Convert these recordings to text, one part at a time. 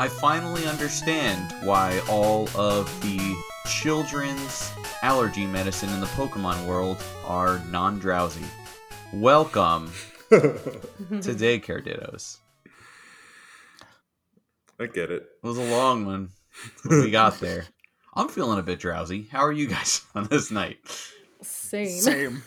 I finally understand why all of the children's allergy medicine in the Pokemon world are non drowsy. Welcome to Daycare Dittos. I get it. It was a long one. we got there. I'm feeling a bit drowsy. How are you guys on this night? Same. Same.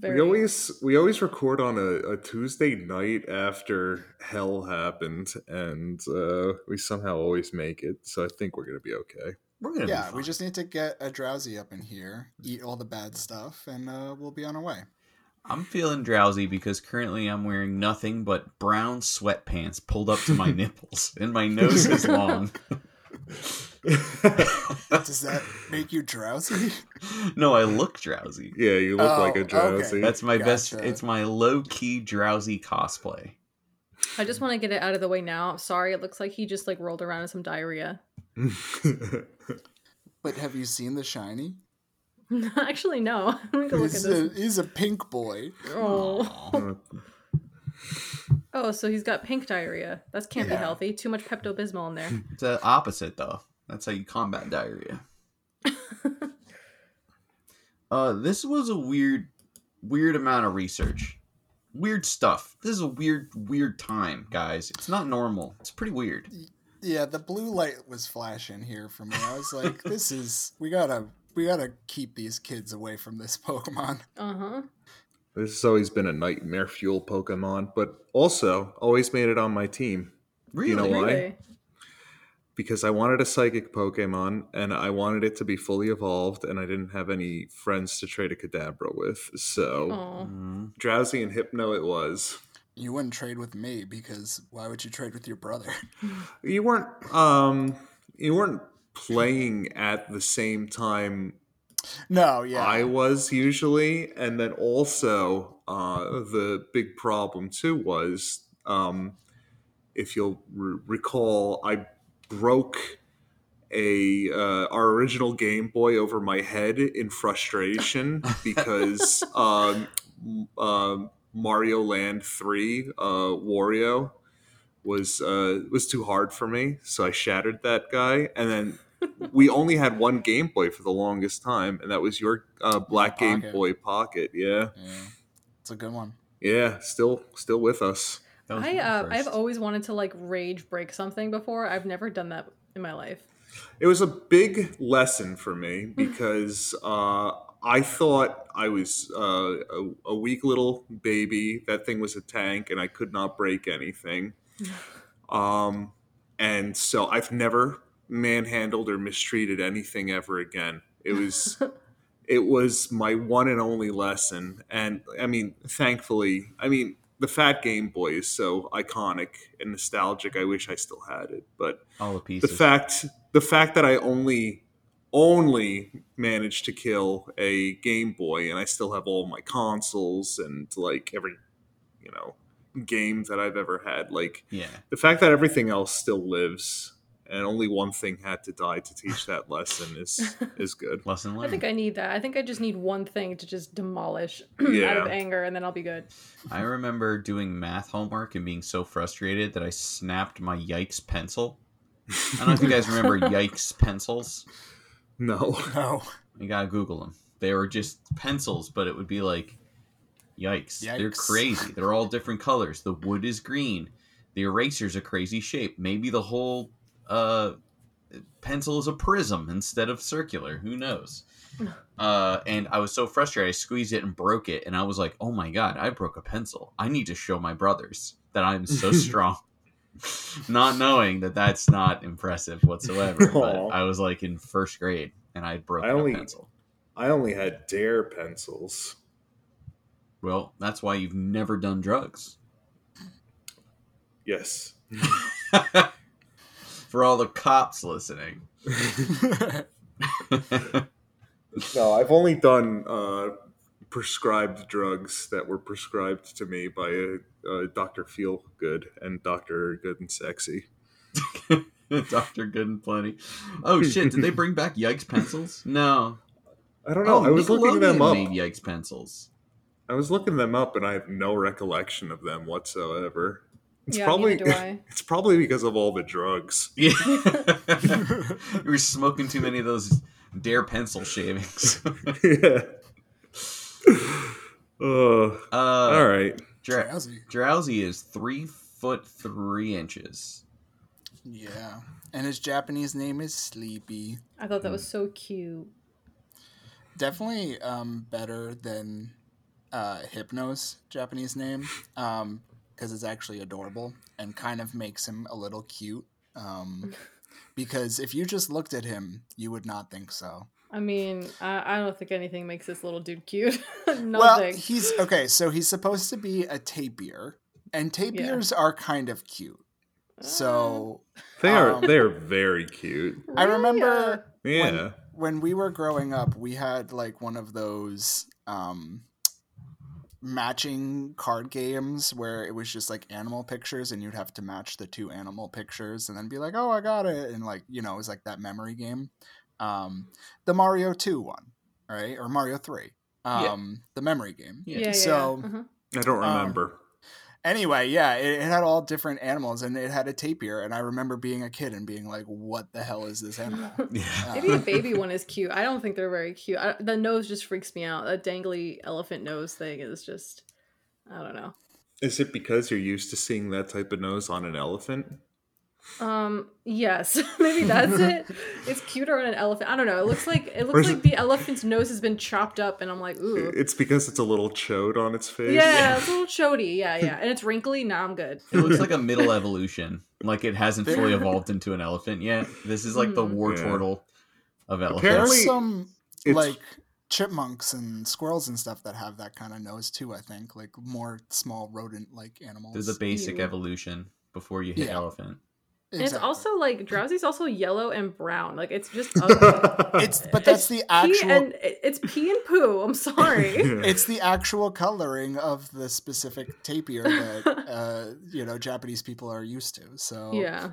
Very. We always we always record on a, a Tuesday night after hell happened, and uh, we somehow always make it. So I think we're gonna be okay. We're gonna yeah, be we just need to get a drowsy up in here, eat all the bad stuff, and uh, we'll be on our way. I'm feeling drowsy because currently I'm wearing nothing but brown sweatpants pulled up to my nipples, and my nose is long. Does that make you drowsy? no, I look drowsy. yeah, you look Oh, like a okay. Drowzee. That's my best. It's my low key drowsy cosplay. I just want to get it out of the way now. I'm sorry. It looks like he just like rolled around in some diarrhea. But have you seen the shiny? Actually, no. Let me go look at He's this. a, he's a pink boy. Oh. oh, so he's got pink diarrhea. That can't be healthy. Too much Pepto Bismol in there. It's the opposite though. That's how you combat diarrhea. uh, this was a weird, weird amount of research. Weird stuff. This is a weird, weird time, guys. It's not normal. It's pretty weird. Yeah, the blue light was flashing here for me. I was like, this is we gotta we gotta keep these kids away from this Pokemon. Uh huh. this has always been a nightmare fuel Pokemon, but also always made it on my team Really? You know why? Really? Because I wanted a psychic Pokemon and I wanted it to be fully evolved, and I didn't have any friends to trade a Kadabra with. So Oh. Mhm. Drowzee and hypno it was. You wouldn't trade with me because why would you trade with your brother? You weren't um you weren't playing at the same time No, yeah. I was usually, and then also uh, the big problem too was, um, if you'll re- recall, I broke a uh, our original Game Boy over my head in frustration because um, um, Mario Land Three uh, Wario was uh, was too hard for me, so I shattered that guy, and then we only had one Game Boy for the longest time, and that was your uh, Black Game Boy Pocket. Yeah, yeah. It's a good one. yeah, still still with us. That was I uh, I've always wanted to like rage break something before. I've never done that in my life. It was a big lesson for me because uh, I thought I was uh, a, a weak little baby. That thing was a tank, and I could not break anything. Um, and so I've never manhandled or mistreated anything ever again. It was it was my one and only lesson. And I mean, thankfully, I mean, the Fat Game Boy is so iconic and nostalgic. I wish I still had it, but all the pieces. the fact the fact that I only only managed to kill a Game Boy and I still have all my consoles and like every you know game that I've ever had like yeah. the fact that everything else still lives and only one thing had to die to teach that lesson is is good. Lesson I think I need that. I think I just need one thing to just demolish out of anger, and then I'll be good. I remember doing math homework and being so frustrated that I snapped my Yikes pencil. I don't know if you guys remember Yikes pencils. No. No. You gotta Google them. They were just pencils, but it would be like, yikes. They're crazy. They're all different colors. The wood is green. The eraser's a crazy shape. Maybe the whole uh, pencil is a prism instead of circular. Who knows? Uh, and I was so frustrated, I squeezed it and broke it. And I was like, oh my god, I broke a pencil. I need to show my brothers that I'm so strong. not knowing that that's not impressive whatsoever. But. I was like in first grade and I had broken I only- a pencil. I only had dare pencils. Well, that's why you've never done drugs. Yes. For all the cops listening. No, I've only done uh, prescribed drugs that were prescribed to me by a, uh, Doctor Feelgood and Doctor Good and Sexy. Doctor Good and Plenty. Oh shit! Did they bring back Yikes pencils? No. I don't know. Oh, I was looking them up. Made Yikes pencils. I was looking them up, and I have no recollection of them whatsoever. It's yeah, probably neither do I. it's probably because of all the drugs. Yeah. you were smoking too many of those Dare pencil shavings. yeah. Uh, uh, all right. Dra- Drowzee. Drowzee is three foot three inches. Yeah. And his Japanese name is Sleepy. I thought that was so cute. Definitely um, better than uh, Hypno's Japanese name because it's actually adorable and kind of makes him a little cute. Um, because if you just looked at him, you would not think so. I mean, I, I don't think anything makes this little dude cute. Nothing. Well, he's okay. So he's supposed to be a tapir, and tapirs are kind of cute. So They are Um, they are very cute. I remember Yeah. when we were growing up, we had like one of those um, matching card games where it was just like animal pictures, and you'd have to match the two animal pictures, and then be like, "Oh, I got it," and like you know, it was like that memory game. Um, the Mario Two one, right, or Mario Three, Yeah. um, the memory game. Yeah, yeah. So- yeah. Uh-huh. I don't Um, remember. Anyway, yeah, it, it had all different animals, and it had a tapir, and I remember being a kid and being like, "What the hell is this animal?" Yeah. Uh, Maybe a baby one is cute. I don't think they're very cute. I, the nose just freaks me out. That dangly elephant nose thing is just, I don't know. Is it because you're used to seeing that type of nose on an elephant? Um, yes, maybe that's it. It's cuter on an elephant. I don't know. It looks like it looks like the elephant's nose has been chopped up, and I'm like, ooh. It's because it's a little chode on its face. Yeah, it's a little chody. Yeah, yeah, and it's wrinkly. Now I'm good. It looks like a middle evolution. Like it hasn't fully evolved into an elephant yet. This is like the Mhm. war Yeah. turtle of elephants. Apparently- some it's- like chipmunks and squirrels and stuff that have that kind of nose too. I think like more small rodent like animals. There's a basic Ew. evolution before you hit Yeah. elephant. And it's also like Drowzee's also yellow and brown. Like it's just ugly. it's but that's the Pee actual and it's pee and poo. I'm sorry. it's the actual coloring of the specific tapir that uh, you know Japanese people are used to. So yeah,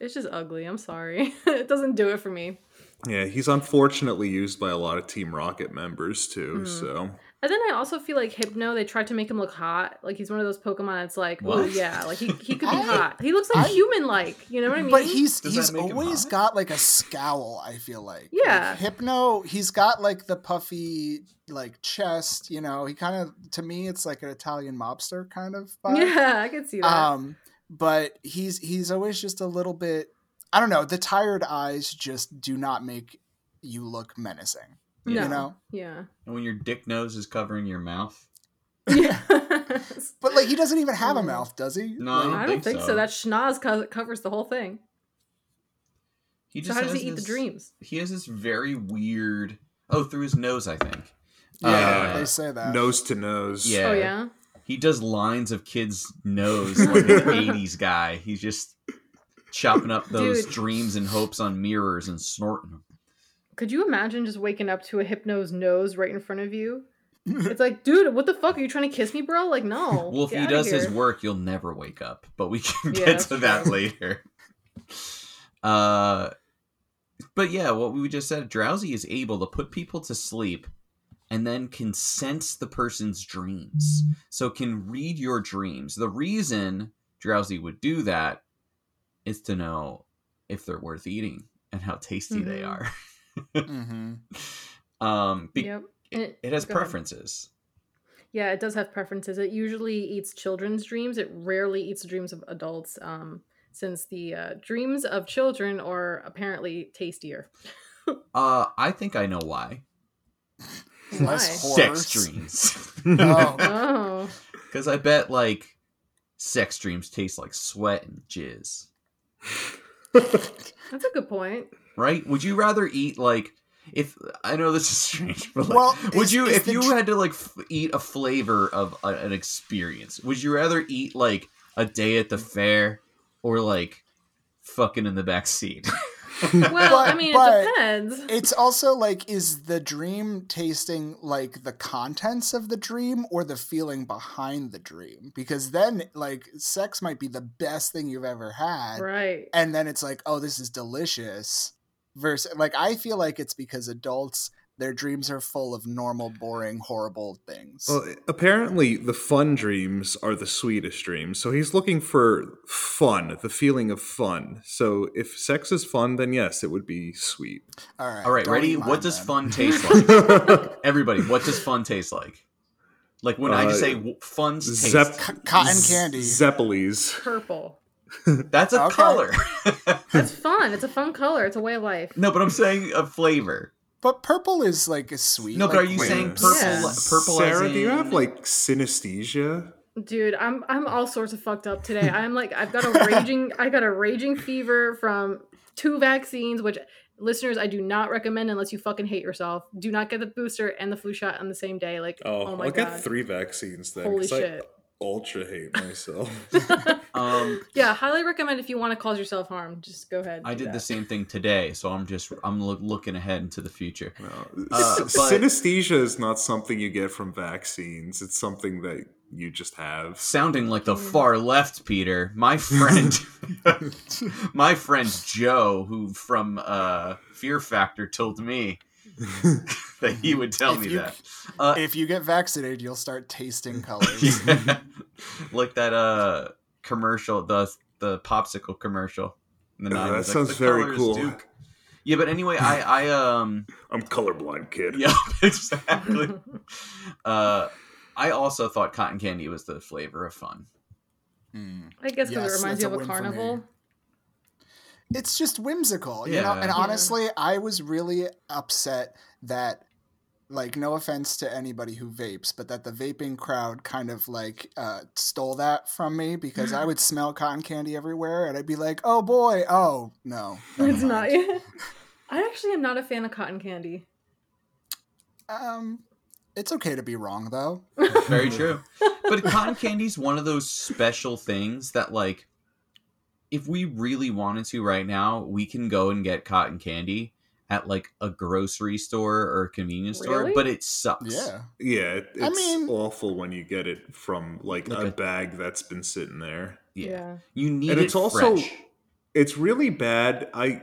it's just ugly. I'm sorry. it doesn't do it for me. yeah, he's unfortunately used by a lot of Team Rocket members too. Mhm. So And then I also feel like Hypno, they tried to make him look hot. Like he's one of those Pokemon. It's like, oh yeah, like he, he could be I- hot. He looks like human like. You know what I mean? But he's Does he's that make him always got like a scowl. I feel like Yeah. Like, Hypno. He's got like the puffy like chest. You know, he kind of to me it's like an Italian mobster kind of. Vibe. yeah, I can see that. Um, but he's he's always just a little bit. I don't know. The tired eyes just do not make you look menacing. No. You know. Yeah. And when your dick nose is covering your mouth, Yeah. But like he doesn't even have a mouth, does he? No. Like, I don't think think so. so. That schnoz co- covers the whole thing. he So just how does has he eat the dreams? He has this very weird. Oh, through his nose, I think. yeah, Uh, they say that. nose to nose. Yeah. Oh yeah. He does lines of kids' nose like an '80s guy. He's just chopping up those Dude. dreams and hopes on mirrors and snorting them. Could you imagine just waking up to a hypno's nose right in front of you? It's like, dude, what the fuck? Are you trying to kiss me, bro? Like, no. Well, if he does his work, you'll never wake up. But we can Yeah, get to that later. Uh, but yeah, what we just said, Drowzee is able to put people to sleep and then can sense the person's dreams. So can read your dreams. The reason Drowzee would do that is to know if they're worth eating and how tasty they Mhm. are. hmm um, be- Yep. it, it has go ahead. preferences. Yeah, it does have preferences. It usually eats children's dreams. It rarely eats the dreams of adults, um, since the uh, dreams of children are apparently tastier. Uh, I think I know why. Why? Sex dreams. Oh, Oh, Because I bet like sex dreams taste like sweat and jizz, that's a good point. Right? Would you rather eat like if I know this is strange, but like, Well, would is- you is if you dr- had to like f- eat a flavor of a, an experience? Would you rather eat like a day at the fair or like fucking in the back seat? Well, I mean, but it depends. it's also like, is the dream tasting like the contents of the dream or the feeling behind the dream? Because then, like, sex might be the best thing you've ever had, right. and then it's like, oh, this is delicious. Versus, like, I feel like it's because adults their dreams are full of normal, boring, horrible things. Well, apparently, the fun dreams are the sweetest dreams. So he's looking for fun, the feeling of fun. So if sex is fun, then yes, it would be sweet. all right, All right, ready? What mine does then. fun taste like? Everybody, what does fun taste like? Like when I just Uh, say w- fun's taste, Zep- C- cotton candy. Zeppelis. Purple. that's a Okay. color. That's fun. It's a fun color. It's a way of life. no, but I'm saying a flavor. But purple is like a sweet. No, but like, are you range. saying purple? Yeah. Purple. Sarah, as do you have like synesthesia? Dude, I'm I'm all sorts of fucked up today. I'm like I've got a raging I got a raging fever from two vaccines, which listeners I do not recommend unless you fucking hate yourself. Do not get the booster and the flu shot on the same day. Like oh, oh my I'll god. get three vaccines then. Holy 'cause I shit. Ultra hate myself. Um, yeah, highly recommend if you want to cause yourself harm. Just go ahead. I do did the same thing today, so I'm just I'm loo- looking ahead into the future. No. Uh, S- but- Synesthesia is not something you get from vaccines. It's something that you just have. Sounding like the Mm. far left, Peter. My friend, my friend Joe, who from uh, Fear Factor, told me that he would tell If me you- that. Uh, If you get vaccinated, you'll start tasting colors. yeah. like that uh commercial, the the popsicle commercial. In the 90s, that like, sounds "The very cool. Duke." Yeah, but anyway, I I um I'm colorblind, kid. yeah exactly. uh, I also thought cotton candy was the flavor of fun. Hmm. I guess because Yes, it reminds that's you of a win for me. carnival. It's just whimsical, you know. Yeah. And Yeah. honestly, I was really upset that, like, no offense to anybody who vapes, but that the vaping crowd kind of like uh, stole that from me because I would smell cotton candy everywhere, and I'd be like, "Oh boy, oh no, never It's not. mind." I actually am not a fan of cotton candy. Um, it's okay to be wrong though. Very true. But cotton candy's one of those special things that like if we really wanted to right now, we can go and get cotton candy at like a grocery store or a convenience store, but it sucks. Yeah, Yeah, it- it's I mean- awful when you get it from like, Like a, a- bag that's been sitting there. Yeah. You need And it it's also- fresh. It's really bad. I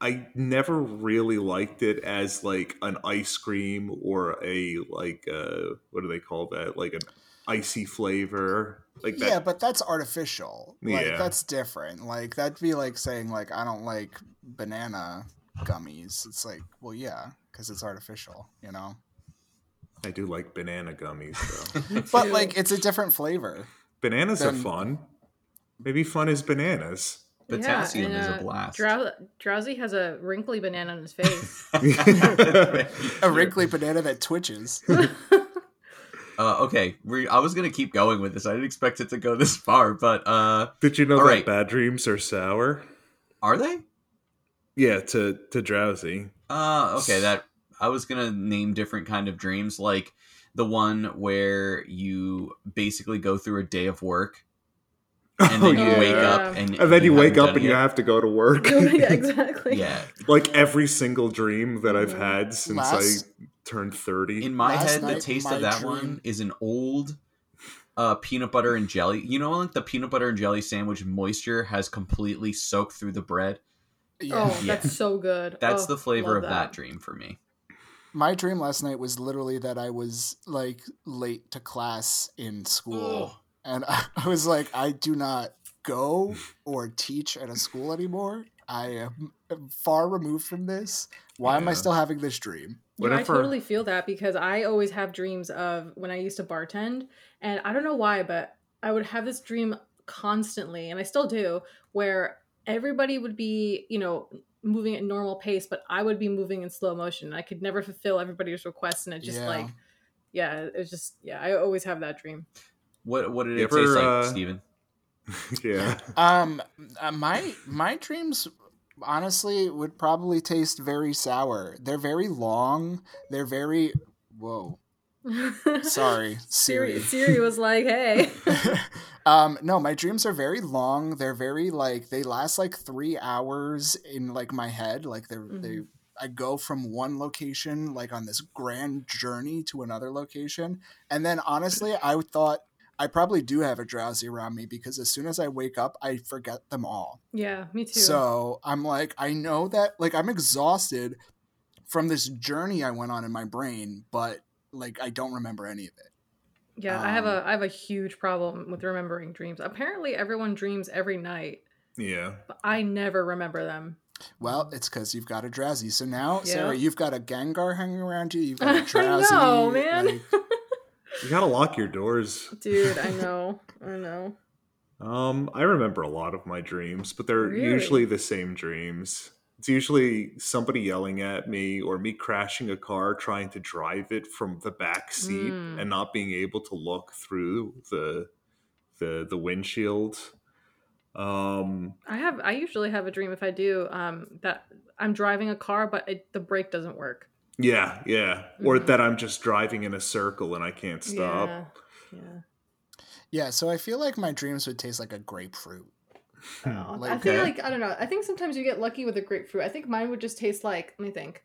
I never really liked it as like an ice cream or a like uh what do they call that? Like an icy flavor. Like that. yeah, but that's artificial. Like Yeah. that's different. Like that'd be like saying like I don't like banana gummies. It's like, well, yeah, because it's artificial, you know. I do like banana gummies though. But like, it's a different flavor. Bananas are fun. Maybe fun is bananas. Potassium yeah, is a uh, blast. Drow- Drowzee has a wrinkly banana on his face. A wrinkly banana that twitches. Uh, okay, we, I was gonna keep going with this. I didn't expect it to go this far, but uh, Did you know that right. bad dreams are sour? are they? Yeah, to to Drowzee. Uh, okay, that I was gonna name different kind of dreams, like the one where you basically go through a day of work and then you yeah. wake up and And then you wake up and it you have to go to work. yeah, exactly. yeah. like every single dream that I've had since Last- I turned 30. In my Last head, the taste my of that dream- one is an old uh, peanut butter and jelly. You know, like the peanut butter and jelly sandwich moisture has completely soaked through the bread. Yeah. Oh, Yeah. that's so good. That's Oh, the flavor love of that. dream for me. My dream last night was literally that I was like late to class in school. And I was like, I do not go or teach at a school anymore. I am far removed from this. Why am I Yeah. still having this dream? Yeah, I totally feel that because I always have dreams of when I used to bartend, and I don't know why, but I would have this dream constantly, and I still do, where everybody would be, you know, moving at normal pace, but I would be moving in slow motion. I could never fulfill everybody's requests, and it just Yeah. like, yeah, it was just, yeah, I always have that dream. What what did You it taste like, uh, Steven? yeah. Um, uh, my my dreams honestly it would probably taste very sour. They're very long. They're very whoa. Sorry, Siri. Siri. Was like, "Hey, um, no, my dreams are very long. They're very like they last like three hours in like my head. Like they're they. Mhm. I go from one location like on this grand journey to another location, and then honestly, I thought I probably do have a Drowzee around me because as soon as I wake up, I forget them all. yeah, me too." So I'm like, I know that, like, I'm exhausted from this journey I went on in my brain, but like I don't remember any of it. Yeah, I have Um, a I have a huge problem with remembering dreams. Apparently, everyone dreams every night, Yeah. but I never remember them. Well, it's because you've got a Drowzee. So now, Yeah. Sarah, you've got a Gengar hanging around you. You've got a Drowzee. know, man. like- You gotta lock your doors. Dude, I know, I know. Um, I remember a lot of my dreams, but they're Really? usually the same dreams. It's usually somebody yelling at me or me crashing a car trying to drive it from the back seat Mm. and not being able to look through the the the windshield. Um I have I usually have a dream if I do um that I'm driving a car, but it, the brake doesn't work. Yeah, yeah. Or Mhm. that I'm just driving in a circle and I can't stop. Yeah, yeah. yeah, so I feel like my dreams would taste like a grapefruit. Oh, I Like- feel Okay. like I don't know. I think sometimes you get lucky with a grapefruit. I think mine would just taste like let me think.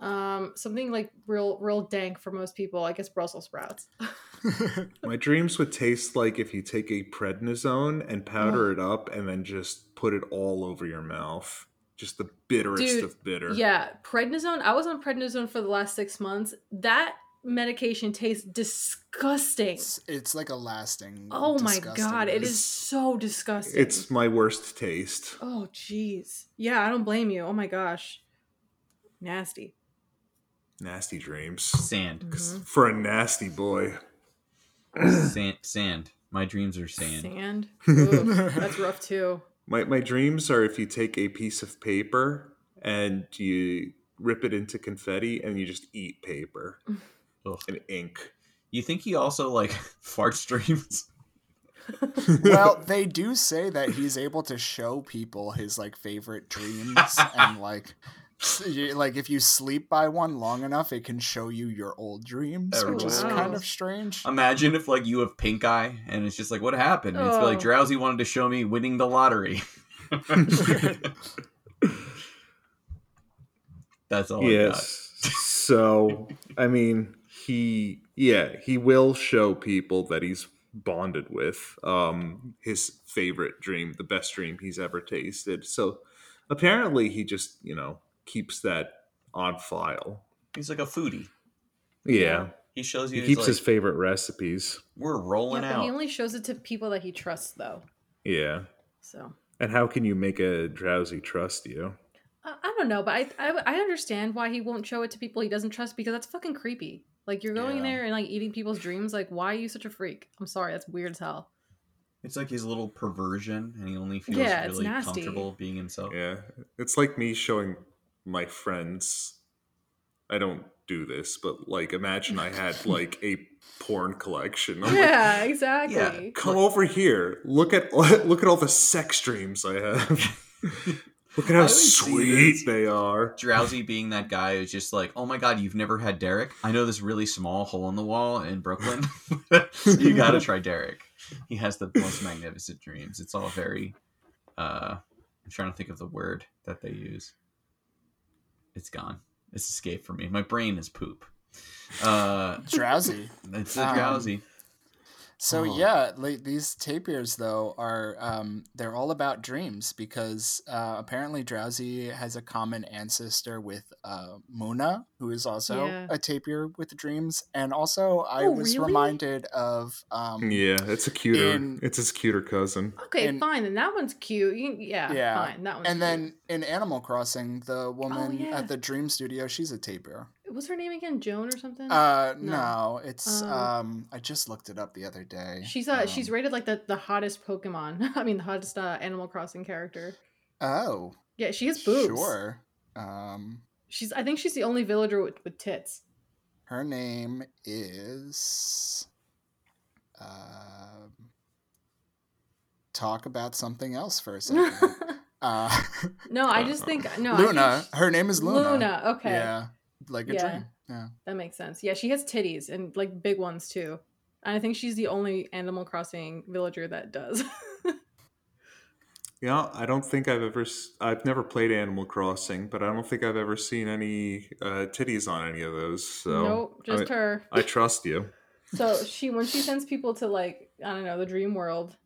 Um, something like real, real dank for most people. I guess Brussels sprouts. My dreams would taste like if you take a prednisone and powder it up and then just put it all over your mouth. Just the bitterest Dude, of bitter. Yeah, prednisone. I was on prednisone for the last six months. That medication tastes disgusting. it's, it's like a lasting. Oh my god, It's- so disgusting. It's my worst taste. oh jeez. Yeah, I don't blame you. Oh my gosh, nasty. Nasty dreams. Sand. 'Cause Mhm. For a nasty boy. Sand. Sand. My dreams are sand. Sand. Ooh, that's rough too. My my dreams are if you take a piece of paper and you rip it into confetti and you just eat paper Ugh. and ink. You think he also like farts dreams? well, they do say that he's able to show people his like favorite dreams and like s- you- like if you sleep by one long enough it can show you your old dreams Oh, which is kind of strange Imagine if like you have pink eye and it's just like what happened? And it's like Oh. Drowzee wanted to show me winning the lottery. That's all I got. yes. so I mean he yeah, he will show people that he's bonded with um his favorite dream, the best dream he's ever tasted. So apparently he just, you know, keeps that on file. He's like a foodie. Yeah. He shows you He keeps like, his favorite recipes. we're Yeah, rolling but out. he only shows it to people that he trusts, though. Yeah. So And how can you make a Drowzee trust you? I, I don't know, but I, I I understand why he won't show it to people he doesn't trust because that's fucking creepy. Like you're going in Yeah. there and like eating people's dreams. Like, why are you such a freak? I'm sorry, that's weird as hell. It's like his little perversion, and he only feels Yeah, really comfortable being himself. Yeah. It's like me showing my friends. I don't do this, but like imagine I had like a porn collection. I'm like, yeah, exactly. come over here. Look at look at all the sex dreams I have. look at how sweet they are. Drowzee being that guy who's just like, oh my god, you've never had Derek? I know this really small hole in the wall in Brooklyn. you gotta try Derek. He has the most magnificent dreams. It's all very. uh I'm trying to think of the word that they use. It's gone. It's escaped from me. My brain is poop. Uh, drowsy it's Um, drowsy. So Oh. yeah, like these tapirs though are um, they're all about dreams because uh, apparently Drowzee has a common ancestor with uh, Munna, who is also Yeah. a tapir with dreams, and also I Oh, was really? reminded of um, Yeah, it's a cuter. In- it's his cuter cousin. Okay, And- fine. Then that one's cute. You, yeah, Yeah, fine. That one's and cute. then in Animal Crossing, the woman yeah. at the Dream Studio, she's a tapir. What's her name again? Joan or something? Uh, No. no, it's Um, um, I just looked it up the other day. she's uh she's Um, rated like the the hottest Pokemon. I mean, the hottest uh, Animal Crossing character. Oh, Yeah, she has boobs. sure. Um, She's. I think she's the only villager with, with tits. Her name is. Um, talk about something else for a second. uh, no, I just think no. I think Luna. she- Her name is Luna. Luna. Okay, Yeah, like a Yeah. dream. Yeah. that makes sense. Yeah, she has titties and like big ones too. And I think she's the only Animal Crossing villager that does. Yeah, I don't think I've ever. I've never played Animal Crossing, but I don't think I've ever seen any uh, titties on any of those. So nope, just I, her. I trust you. So she when she sends people to like I don't know the dream world,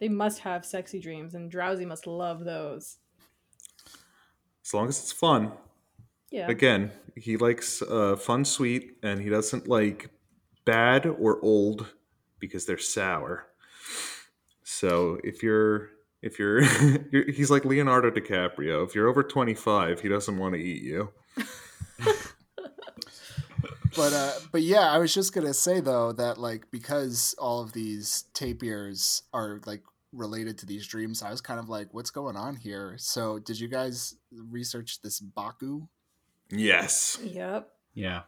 they must have sexy dreams, and Drowzee must love those. As long as it's fun. Yeah. Again, he likes uh, fun, sweet, and he doesn't like bad or old because they're sour. So if you're if you're, you're he's like Leonardo DiCaprio. If you're over 25, he doesn't want to eat you. but uh but yeah i was just gonna say though that like because all of these tapirs are like related to these dreams i was kind of like what's going on here so did you guys research this baku Yes. Yep. Yeah.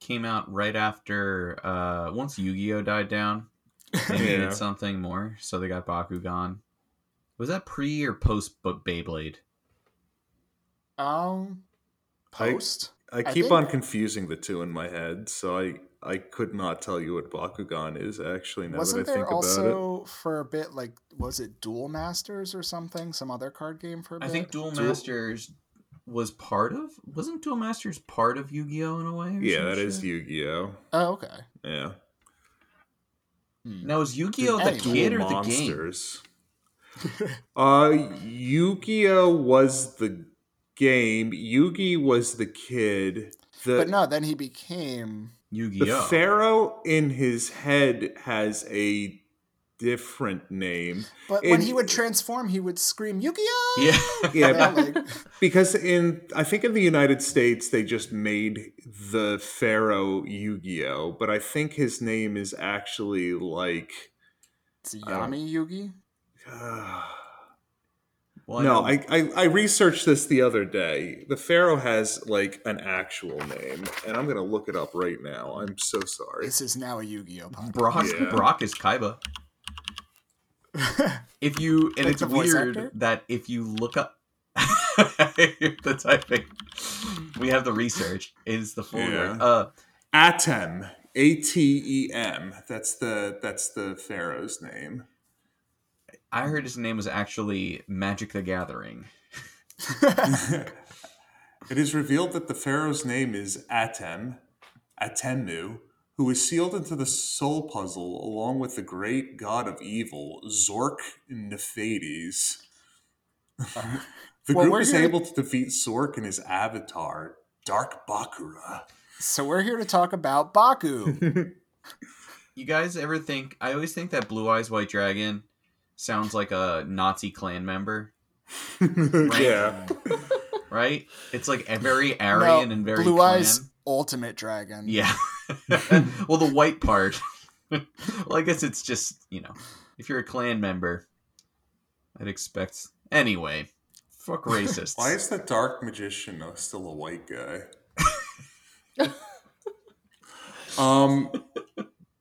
Came out right after uh once Yu-Gi-Oh died down. They Yeah. needed something more, so they got Bakugan. Was that pre or post But Beyblade? um post I I keep think- on confusing the two in my head, so I I could not tell you what Bakugan is actually now wasn't that I there think about it. also for a bit like was it duel masters or something some other card game for a bit I think Duel Duel- Masters was part of wasn't Duel Masters part of Yu-Gi-Oh in a way? or Yeah, some that is shit? Yu-Gi-Oh. oh okay Yeah. Hmm. Now is Yu-Gi-Oh the Anyway. kid or Duel the game? Monsters. uh Yu-Gi-Oh was the game. Yugi was the kid. The but no then he became Yu-Gi-Oh. pharaoh in his head has a different name. but when he would transform he would scream yu-gi-oh Yeah. Yeah, Yeah, like- because in I think in the United States they just made the pharaoh Yu-Gi-Oh, but I think his name is actually like it's don't- yami yugi uh, Well, no, I, I I researched this the other day. The pharaoh has like an actual name, and I'm gonna look it up right now. I'm so sorry. this is now a yu-gi-oh podcast. Brock Yeah. Brock is Kaiba. If you and Like it's weird actor? that if you look up the typing, we have the research is the full Yeah. word. Uh, Atem, A T E M. That's the that's the pharaoh's name. I heard his name was actually Magic the Gathering. it is revealed that the pharaoh's name is Atem, Atemu, who was sealed into the soul puzzle along with the great god of evil, Zorc Nephades. the Well, group is here to- able to defeat Zorc and his avatar, Dark Bakura. so we're here to talk about baku You guys ever think? I always think that Blue Eyes White Dragon sounds like a Nazi clan member, yeah. right? It's like a very Aryan No, and very blue clan. eyes ultimate dragon Yeah. well, the white part. well, I guess it's just you know, if you're a clan member, I'd expect anyway. Fuck racists. Why is the dark magician still a white guy? um,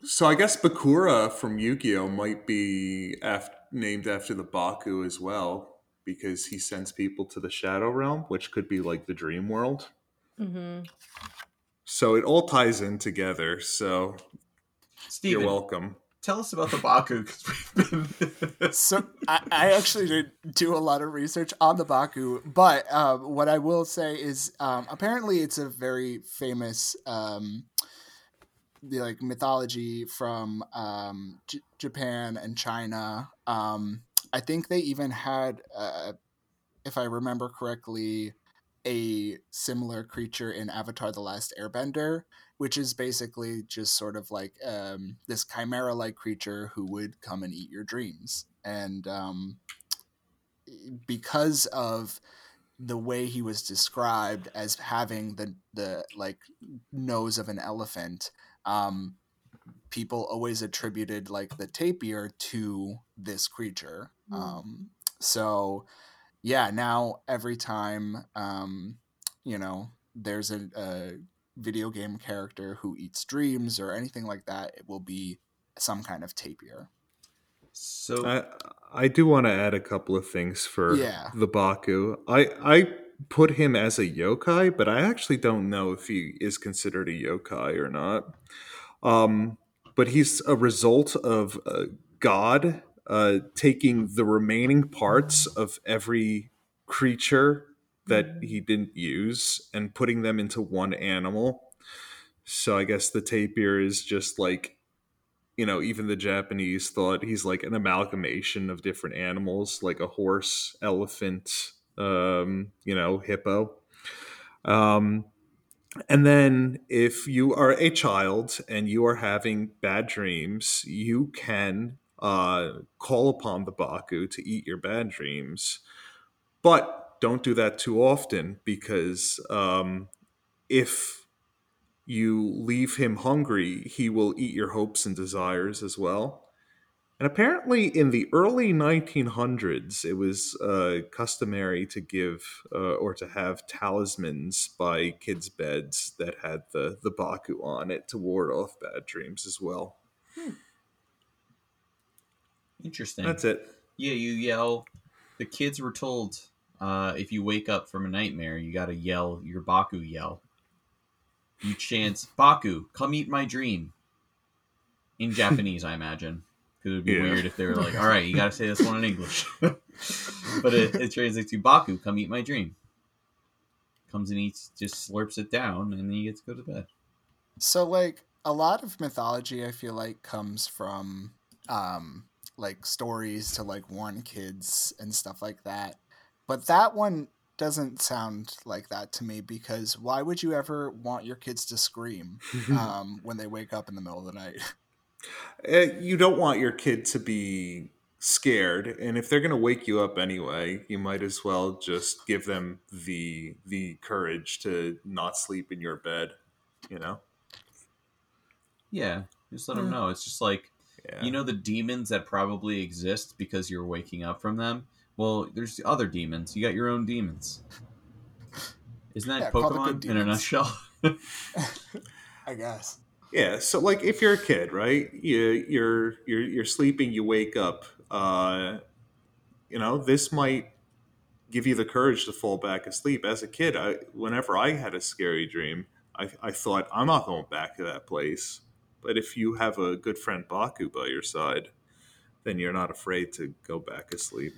so I guess Bakura from Yu-Gi-Oh might be af- named after the Baku as well because he sends people to the Shadow Realm, which could be like the Dream World. Mm-hmm. So it all ties in together. So Steven, you're welcome. tell us about the Baku because we've been. so I, I actually did do a lot of research on the Baku, but um, what I will say is um, apparently it's a very famous um, the like mythology from um, J- Japan and China. Um, I think they even had, uh, if I remember correctly, a similar creature in Avatar: The Last Airbender, which is basically just sort of like um, this chimera-like creature who would come and eat your dreams, and um, because of the way he was described as having the the like nose of an elephant, um, people always attributed like the tapir to this creature. Mm. Um, so yeah, now every time um, you know there's a, a video game character who eats dreams or anything like that, it will be some kind of tapir. so I I do want to add a couple of things for Yeah. the Baku. I I put him as a yokai, but I actually don't know if he is considered a yokai or not. Um, but he's a result of uh, God uh, taking the remaining parts of every creature that he didn't use and putting them into one animal. So I guess the tapir is just like you know, even the Japanese thought he's like an amalgamation of different animals, like a horse, elephant, um, you know, hippo. Um, and then, if you are a child and you are having bad dreams, you can uh, call upon the Baku to eat your bad dreams. But don't do that too often because um, if you leave him hungry, he will eat your hopes and desires as well. And apparently, in the early 1900s, it was uh, customary to give uh, or to have talismans by kids' beds that had the, the Baku on it to ward off bad dreams as well. Interesting. That's it. Yeah, you yell. The kids were told uh, if you wake up from a nightmare, you got to yell your Baku yell. You chant, Baku, come eat my dream. In Japanese, I imagine. Because it would be Yeah. weird if they were like, all right, you got to say this one in English. but it, it translates to Baku, come eat my dream. Comes and eats, just slurps it down, and then he gets to go to bed. So like a lot of mythology I feel like comes from um like stories to like warn kids and stuff like that. But that one doesn't sound like that to me because why would you ever want your kids to scream um, when they wake up in the middle of the night? Uh, you don't want your kid to be scared and if they're going to wake you up anyway you might as well just give them the the courage to not sleep in your bed you know Yeah, just let them know. It's just like, yeah. You know the demons that probably exist because you're waking up from them? Well there's other demons. You got your own demons. Isn't that Yeah, pokemon in a nutshell? I guess. yeah so like if you're a kid right you you're you're you're sleeping you wake up uh you know this might give you the courage to fall back asleep. As a kid i whenever i had a scary dream i i thought i'm not going back to that place but if you have a good friend baku by your side then you're not afraid to go back asleep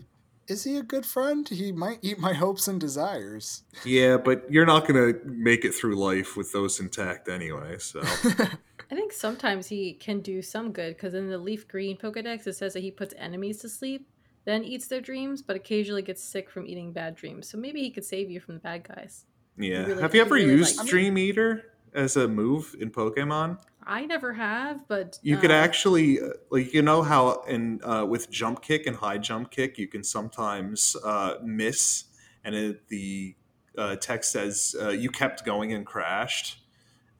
Is he a good friend? He might eat my hopes and desires. yeah but you're not going to make it through life with those intact anyway so I think sometimes he can do some good because in the leaf green Pokedex it says that he puts enemies to sleep, then eats their dreams, but occasionally gets sick from eating bad dreams. So maybe he could save you from the bad guys. yeah really- have you ever really used likes- dream eater as a move in pokemon I never have, but You could uh, actually, uh, like, you know how in uh, with jump kick and high jump kick, you can sometimes uh, miss, and it, the uh, text says uh, you kept going and crashed,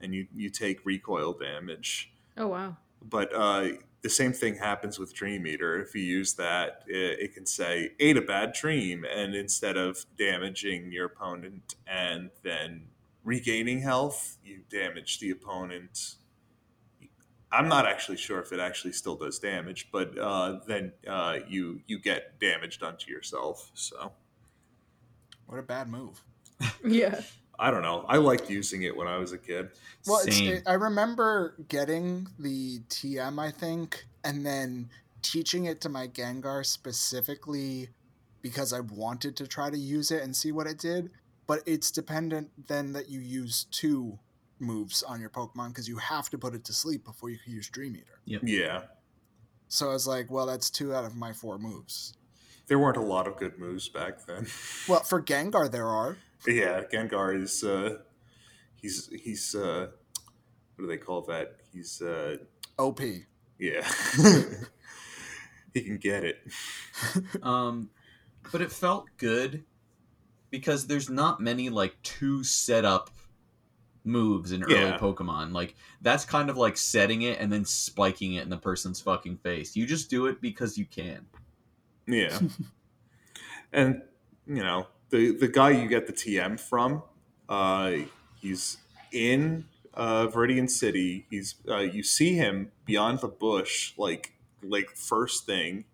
and you you take recoil damage. Oh wow. But uh, the same thing happens with Dream Eater. If you use that, it, it can say ate a bad dream, and instead of damaging your opponent and then regaining health, you damage the opponent. I'm not actually sure if it actually still does damage, but uh, then uh, you you get damage done to yourself. So What a bad move. Yeah. I don't know. I liked using it when I was a kid. Well, it's, it, I remember getting the TM, I think, and then teaching it to my Gengar specifically because I wanted to try to use it and see what it did. But it's dependent then that you use two moves on your Pokemon because you have to put it to sleep before you can use Dream Eater. Yeah, So I was like, well, that's two out of my four moves. there weren't a lot of good moves back then. Well, for Gengar, there are. Yeah, Gengar is uh he's he's uh what do they call that? He's uh OP. yeah. he can get it. um but it felt good because there's not many like two setup moves in early Yeah. pokemon like that's kind of like setting it and then spiking it in the person's fucking face you just do it because you can Yeah. and you know, the the guy you get the TM from, uh he's in uh Viridian City. He's uh you see him beyond the bush like like first thing.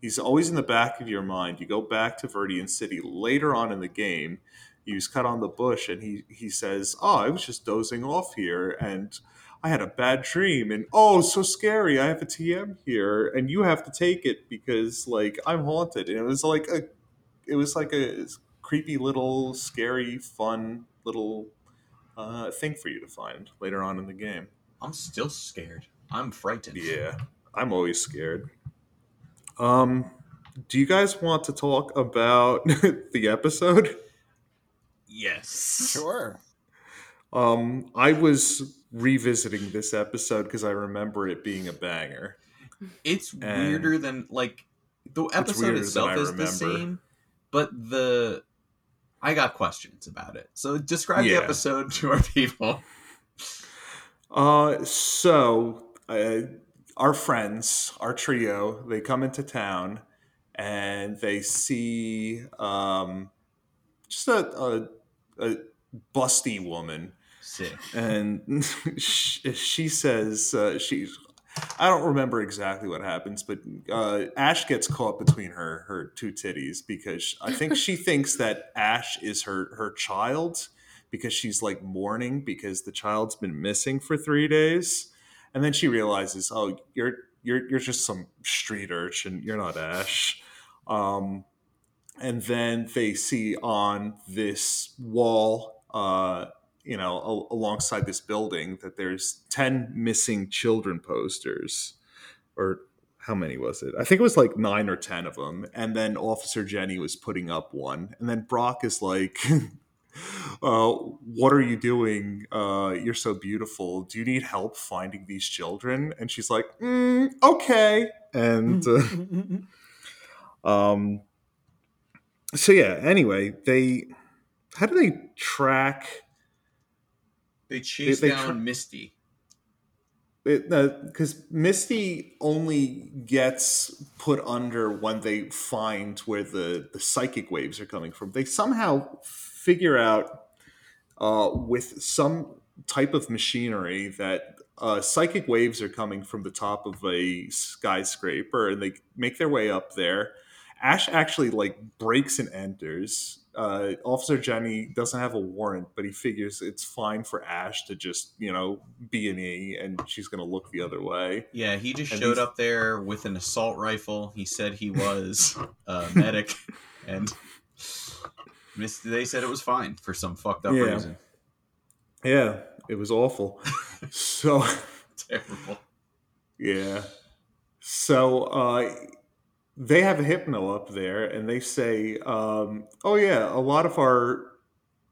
He's always in the back of your mind. You go back to Viridian City later on in the game. He's cut on the bush, and he he says, "Oh, I was just dozing off here, and I had a bad dream, and oh, so scary! I have a TM here, and you have to take it because like I'm haunted." And it was like a, it was like a creepy little, scary, fun little uh, thing for you to find later on in the game. i'm still scared i'm frightened Yeah, I'm always scared. Um, do you guys want to talk about the episode? Yes. Sure. Um, I was revisiting this episode because I remember it being a banger. It's And- weirder than like the episode itself is the same, but the I got questions about it. So describe Yeah. the episode to our people. Uh, so uh, our friends, our trio, they come into town and they see um, just a, a, a busty woman, Sick. and she, she says uh, she's. I don't remember exactly what happens, but uh, Ash gets caught between her her two titties because I think she thinks that Ash is her her child because she's like mourning because the child's been missing for three days, and then she realizes, oh, you're you're you're just some street urchin, you're not Ash. Um, and then they see on this wall, uh, you know, a- alongside this building, that there's ten missing children posters, or how many was it? I think it was like nine or ten of them. And then Officer Jenny was putting up one, and then Brock is like. Uh, what are you doing? Uh, you're so beautiful. Do you need help finding these children? And she's like, mm, okay. And uh, um, so yeah. Anyway, they how do they track? They chase they down try- Misty. Because Misty only gets put under when they find where the the psychic waves are coming from. They somehow figure out uh, with some type of machinery that uh, psychic waves are coming from the top of a skyscraper, and they make their way up there. Ash actually like breaks and enters. Uh, Officer Jenny doesn't have a warrant, but he figures it's fine for Ash to just you know be an E, and she's gonna look the other way. Yeah, he just And showed these- up there with an assault rifle. He said he was a medic, and. They said it was fine for some fucked up Yeah. reason. Yeah, it was awful. so Terrible. Yeah. So uh, they have a hypno up there, and they say, um, "Oh yeah, a lot of our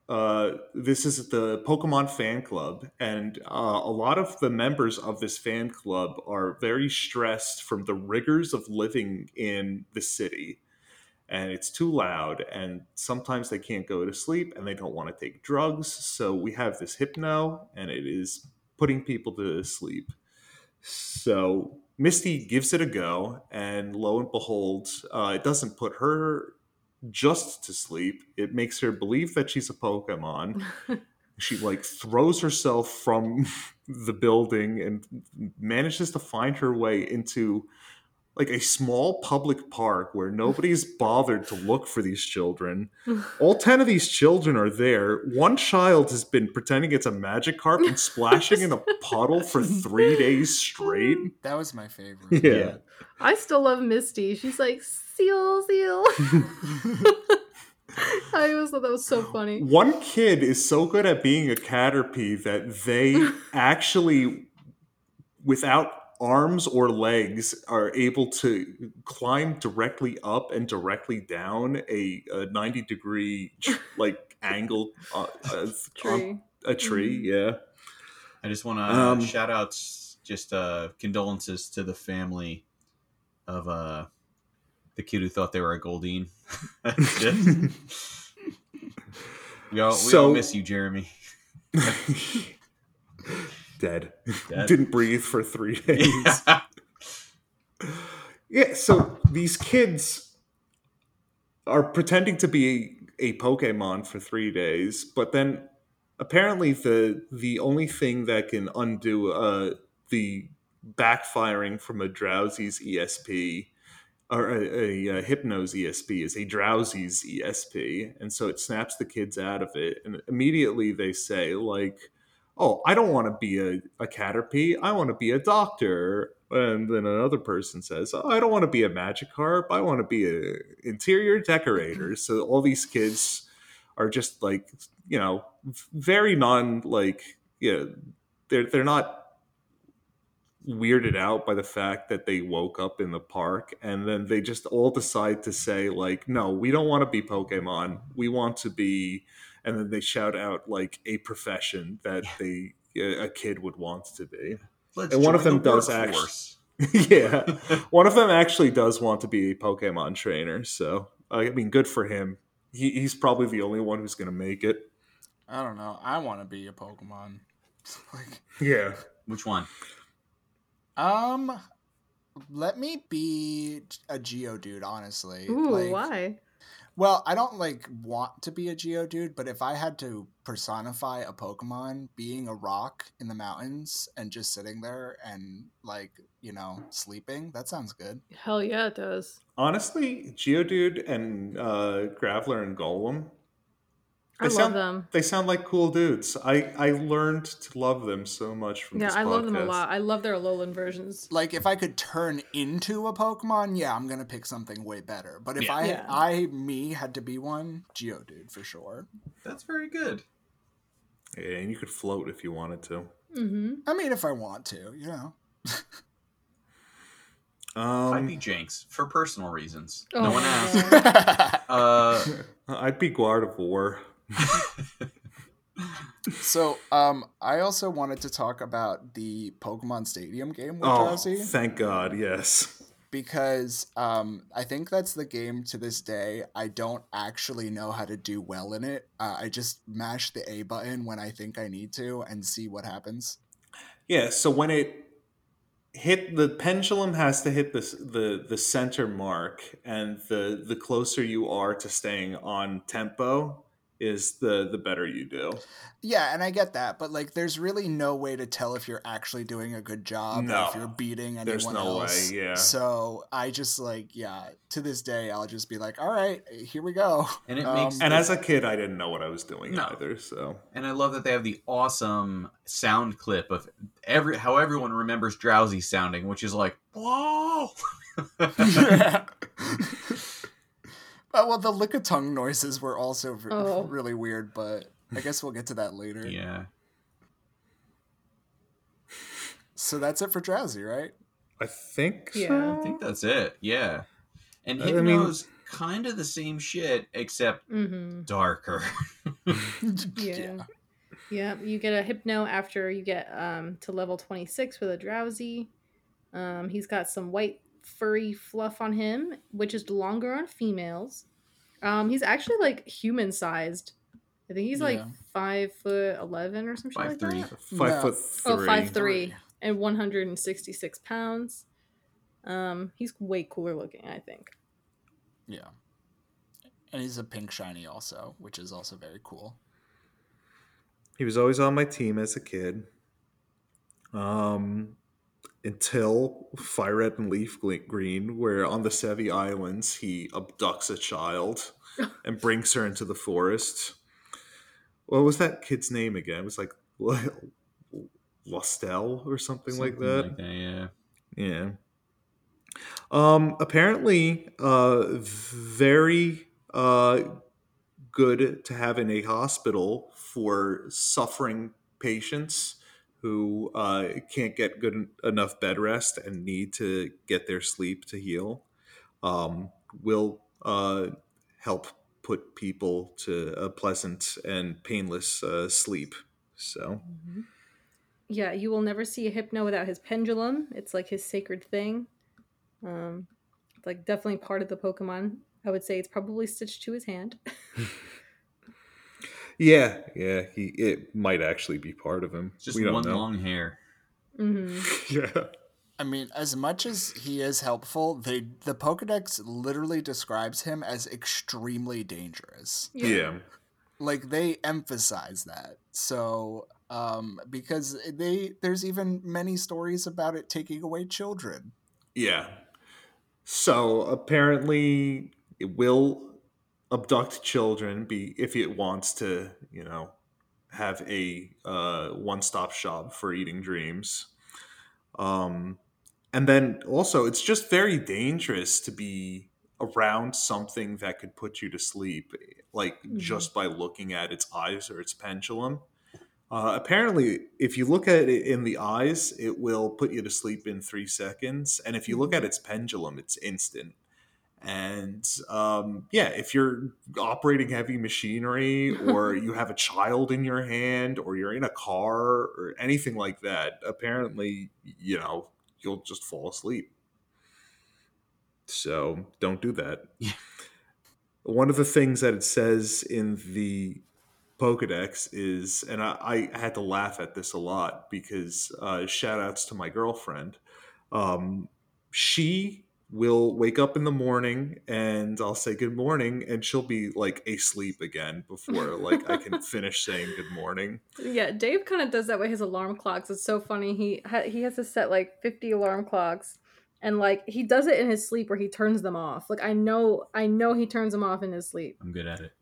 uh, this is the Pokemon fan club, and uh, a lot of the members of this fan club are very stressed from the rigors of living in the city." And it's too loud, and sometimes they can't go to sleep, and they don't want to take drugs. So we have this hypno, and it is putting people to sleep. So Misty gives it a go, and lo and behold, uh, it doesn't put her just to sleep. It makes her believe that she's a Pokemon. she like throws herself from the building and manages to find her way into like a small public park where nobody's bothered to look for these children. All 10 of these children are there. One child has been pretending it's a Magikarp and splashing in a puddle for three days straight. That was my favorite. Yeah. I still love Misty. She's like seal seal. I always thought that was so funny. One kid is so good at being a caterpie that they actually, without arms or legs, are able to climb directly up and directly down a, a 90 degree like angle uh, uh, Tree. on a tree. Yeah. I just want to Um, shout out just uh, condolences to the family of uh, the kid who thought they were a Goldeen. we all we all miss you, Jeremy. Dead. Dead. Didn't breathe for three days. Yeah. Yeah, so these kids are pretending to be a, a Pokemon for three days, but then apparently the the only thing that can undo uh, the backfiring from a Drowzee's ESP or a, a, uh Hypno's ESP is a Drowzee's ESP, and so it snaps the kids out of it, and immediately they say like, "Oh, I don't want to be a, a Caterpie. I want to be a doctor." And then another person says, oh, "I don't want to be a Magikarp. I want to be an interior decorator." So all these kids are just like, you know, very non like, you know, they're they're not weirded out by the fact that they woke up in the park and then they just all decide to say like no we don't want to be pokemon we want to be and then they shout out like a profession that they a kid would want to be. Let's And one of them the does workforce. yeah, one of them actually does want to be a Pokemon trainer. So I mean, good for him. He, he's probably the only one who's going to make it. I don't know. I want to be a Pokemon. like, Yeah. Which one? um, let me be a Geodude. Honestly, Ooh, Like, why? Well, I don't like want to be a Geodude, but if I had to personify a Pokemon being a rock in the mountains and just sitting there and like, you know, sleeping, that sounds good. Hell yeah, it does. Honestly, Geodude and uh, Graveler and Golem, I They love sound- them. they sound like cool dudes. I, I learned to love them so much from Yeah, this I love them a lot. I love their Alolan versions. Like if I could turn into a Pokemon, yeah, I'm gonna pick something way better. But if Yeah. I Yeah. I me had to be one, Geodude for sure. That's very good. Yeah, and you could float if you wanted to. Mm-hmm. I mean if I want to, you know. I'd be Um, Jynx for personal reasons. Oh no one my asked. Uh, I'd be Gardevoir. so um I also wanted to talk about the Pokemon Stadium game with Oh, thank God, yes. because um, I think that's the game to this day. I don't actually know how to do well in it. Uh, I just mash the A button when I think I need to and see what happens. Yeah, so when it hit the pendulum has to hit the the the center mark and the the closer you are to staying on tempo is the the better you do. Yeah, and I get that, but like, there's really no way to tell if you're actually doing a good job No. or if you're beating anyone There's no way, else. yeah. So I just like, yeah, to this day, I'll just be like, all right, here we go. and it Um, makes And as a kid I didn't know what I was doing No. either, so and I love that they have the awesome sound clip of every how everyone remembers Drowzee sounding, which is like whoa. Uh, well, the lick of tongue noises were also re- Oh. really weird, but I guess we'll get to that later. yeah. So that's it for Drowzee, right? I think Yeah, so. I think that's it. Yeah. And I mean- kind of the same shit except Mm-hmm. darker. Yeah. Yeah. You get a hypno after you get um to level 26 with a Drowzee. Um, he's got some white furry fluff on him, which is longer on females. Um, he's actually like human sized. I think he's like Yeah. five foot eleven or some shit Five like three. that. Five No. foot Oh, three. five three Three. and one hundred and sixty six pounds. Um, he's way cooler looking, I think. Yeah. And he's a pink shiny also, which is also very cool. He was always on my team as a kid. Um, until Fire Red and Leaf Green, where on the Sevii Islands he abducts a child and brings her into the forest. What was that kid's name again? It was like Lostelle or something, like that. yeah. Yeah. Um apparently uh very uh good to have in a hospital for suffering patients who uh can't get good enough bed rest and need to get their sleep to heal. Um will uh help put people to a pleasant and painless uh, sleep. So Yeah, you will never see a hypno without his pendulum. It's like his sacred thing. Um, it's like definitely part of the Pokemon. I would say it's probably stitched to his hand. yeah, yeah, he it might actually be part of him. It's just we don't one know. long hair. hmm yeah. I mean, as much as he is helpful, they the Pokedex literally describes him as extremely dangerous. Yeah. Like they emphasize that. So, um because they there's even many stories about it taking away children. Yeah. So apparently it will abduct children be if it wants to, you know, have a uh, one-stop shop for eating dreams. Um and then also it's just very dangerous to be around something that could put you to sleep like Mhm. just by looking at its eyes or its pendulum. Uh, apparently, if you look at it in the eyes, it will put you to sleep in three seconds. And if you look at its pendulum, it's instant. And um, yeah, if you're operating heavy machinery or you have a child in your hand or you're in a car or anything like that, apparently, you know, you'll just fall asleep. So don't do that. Yeah. One of the things that it says in the Pokedex is, and I, I had to laugh at this a lot because uh, shout outs to my girlfriend. Um, she will wake up in the morning and I'll say good morning and she'll be like asleep again before like I can finish saying good morning. Yeah, Dave kind of does that with his alarm clocks. It's so funny. He ha- he has to set like 50 alarm clocks and like he does it in his sleep where he turns them off. Like I know I know he turns them off in his sleep. I'm good at it.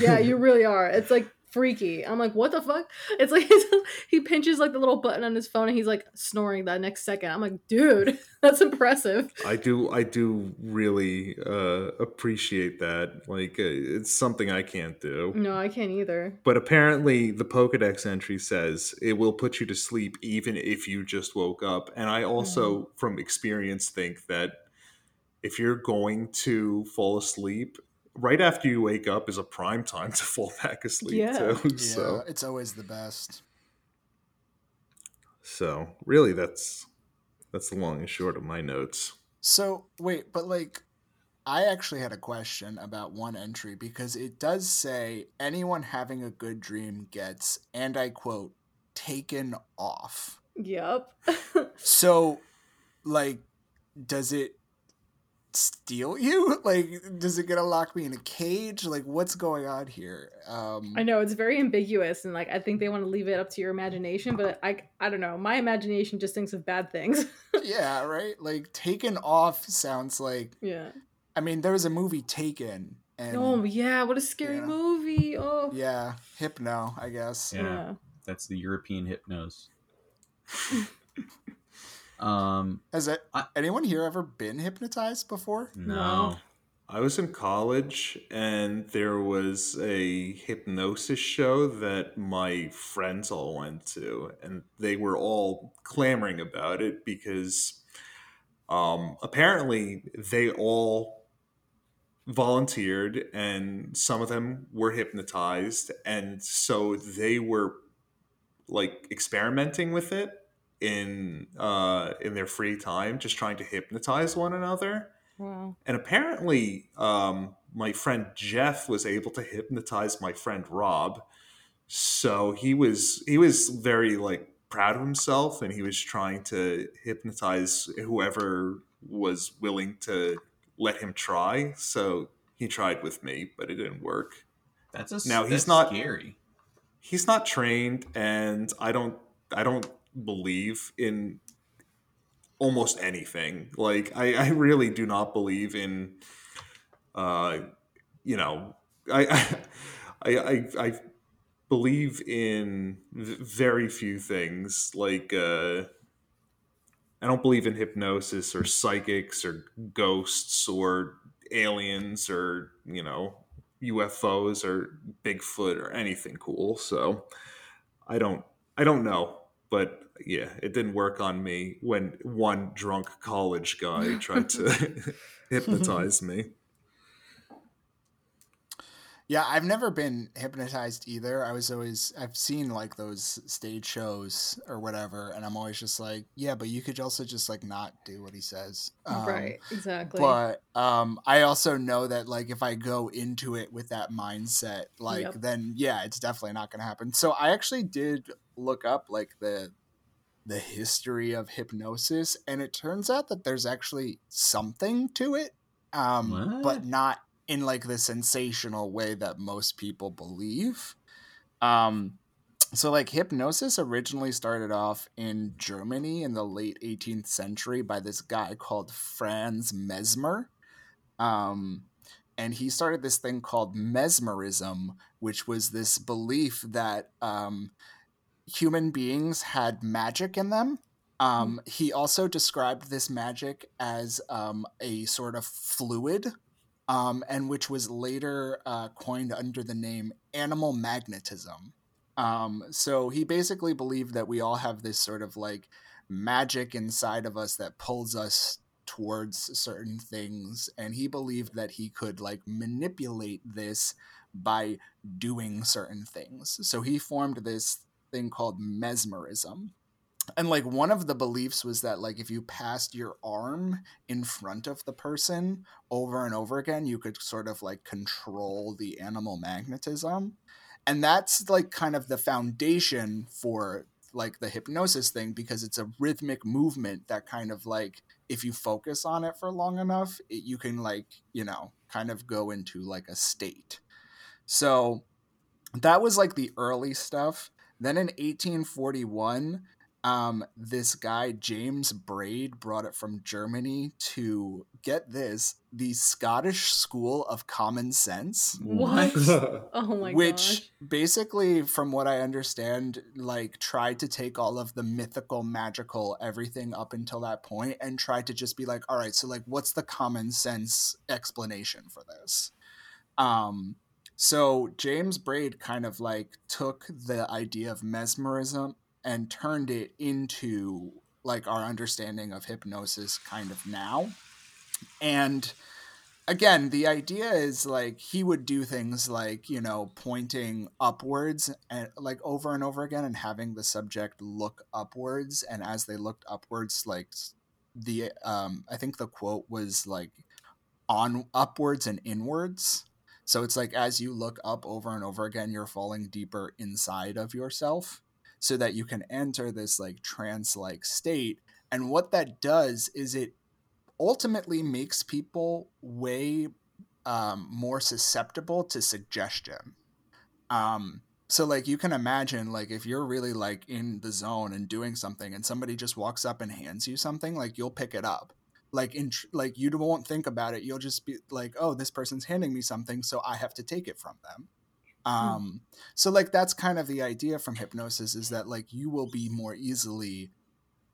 Yeah, you really are. It's like freaky. I'm like, what the fuck? It's like he pinches like the little button on his phone and he's like snoring that next second. I'm like, dude, that's impressive. I do I do really uh appreciate that. Like uh, it's something I can't do. No, I can't either. But apparently the Pokédex entry says it will put you to sleep even if you just woke up. And I also from experience think that if you're going to fall asleep right after you wake up is a prime time to fall back asleep Yeah. too. Yeah, So it's always the best. so really that's that's the long and short of my notes. So wait, but like, I actually had a question about one entry because it does say anyone having a good dream gets, and I quote, taken off. Yep. So, like, does it steal you? Like, does it gonna lock me in a cage? Like, what's going on here? Um, I know it's very ambiguous and like I think they want to leave it up to your imagination, but I I don't know. My imagination just thinks of bad things. yeah, right. Like, taken off sounds like. yeah. I mean, there was a movie Taken, and Oh yeah, what a scary Yeah. movie. Oh. yeah, Hypno, I guess. Yeah. That's the European hypnos. um, Has it, I- anyone here ever been hypnotized before? no. No. I was in college and there was a hypnosis show that my friends all went to, and they were all clamoring about it because um, apparently they all volunteered and some of them were hypnotized, and so they were like experimenting with it in uh, in their free time, just trying to hypnotize one another. Wow. And apparently, um, my friend Jeff was able to hypnotize my friend Rob. So he was he was very like proud of himself, and he was trying to hypnotize whoever was willing to let him try. So he tried with me, but it didn't work. That's a Now, he's not- scary. He's not trained, and I don't I don't believe in almost anything. Like I, I really do not believe in uh you know I I I, I believe in very few things like uh I don't believe in hypnosis or psychics or ghosts or aliens or you know UFOs or Bigfoot or anything cool. So I don't I don't know, but yeah, it didn't work on me when one drunk college guy tried to hypnotize me. Yeah, I've never been hypnotized either. I was always I've seen like those stage shows or whatever, and I'm always just like, yeah, but you could also just like not do what he says. Um, right. Exactly. But um, I also know that like if I go into it with that mindset, like Yep. then yeah, it's definitely not going to happen. So I actually did look up like the the history of hypnosis, and it turns out that there's actually something to it, um, What? but not in like the sensational way that most people believe. Um, so like hypnosis originally started off in Germany in the late 18th century by this guy called Franz Mesmer. Um, and he started this thing called mesmerism, which was this belief that um, human beings had magic in them. Um, he also described this magic as um, a sort of fluid, um, and which was later uh, coined under the name animal magnetism. Um, so he basically believed that we all have this sort of like magic inside of us that pulls us towards certain things and he believed that he could like manipulate this by doing certain things so he formed this thing called mesmerism. And like one of the beliefs was that like if you passed your arm in front of the person over and over again you could sort of like control the animal magnetism. And that's like kind of the foundation for like the hypnosis thing because it's a rhythmic movement that kind of like if you focus on it for long enough it, you can like you know kind of go into like a state. So that was like the early stuff then in 1841 um, this guy James Braid brought it from Germany to get this the Scottish School of Common Sense. What? oh my god. which gosh. basically, from what I understand, like tried to take all of the mythical, magical, everything up until that point, and tried to just be like, all right, so like, what's the common sense explanation for this? Um, so James Braid kind of like took the idea of mesmerism and turned it into like our understanding of hypnosis kind of now. And again, the idea is like he would do things like, you know, pointing upwards and like over and over again and having the subject look upwards and as they looked upwards like the um I think the quote was like on upwards and inwards. So it's like as you look up over and over again, you're falling deeper inside of yourself so that you can enter this like trance like state. And what that does is it ultimately makes people way um, more susceptible to suggestion. Um, so like you can imagine like if you're really like in the zone and doing something and somebody just walks up and hands you something like you'll pick it up like in like you won't think about it. You'll just be like oh this person's handing me something so i have to take it from them. Um so like that's kind of the idea from hypnosis is that like you will be more easily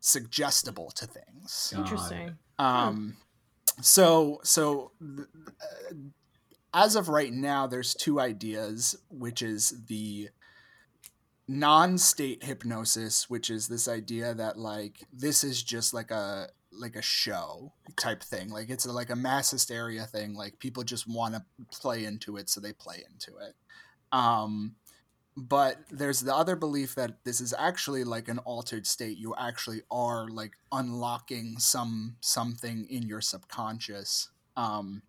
suggestible to things. Interesting. um so so th- uh, as of right now there's two ideas which is the non-state hypnosis which is this idea that like this is just like a like a show type thing like it's a, like a mass hysteria thing like people just want to play into it so they play into it. Um but there's the other belief that this is actually like an altered state. You actually are like unlocking some something in your subconscious. Um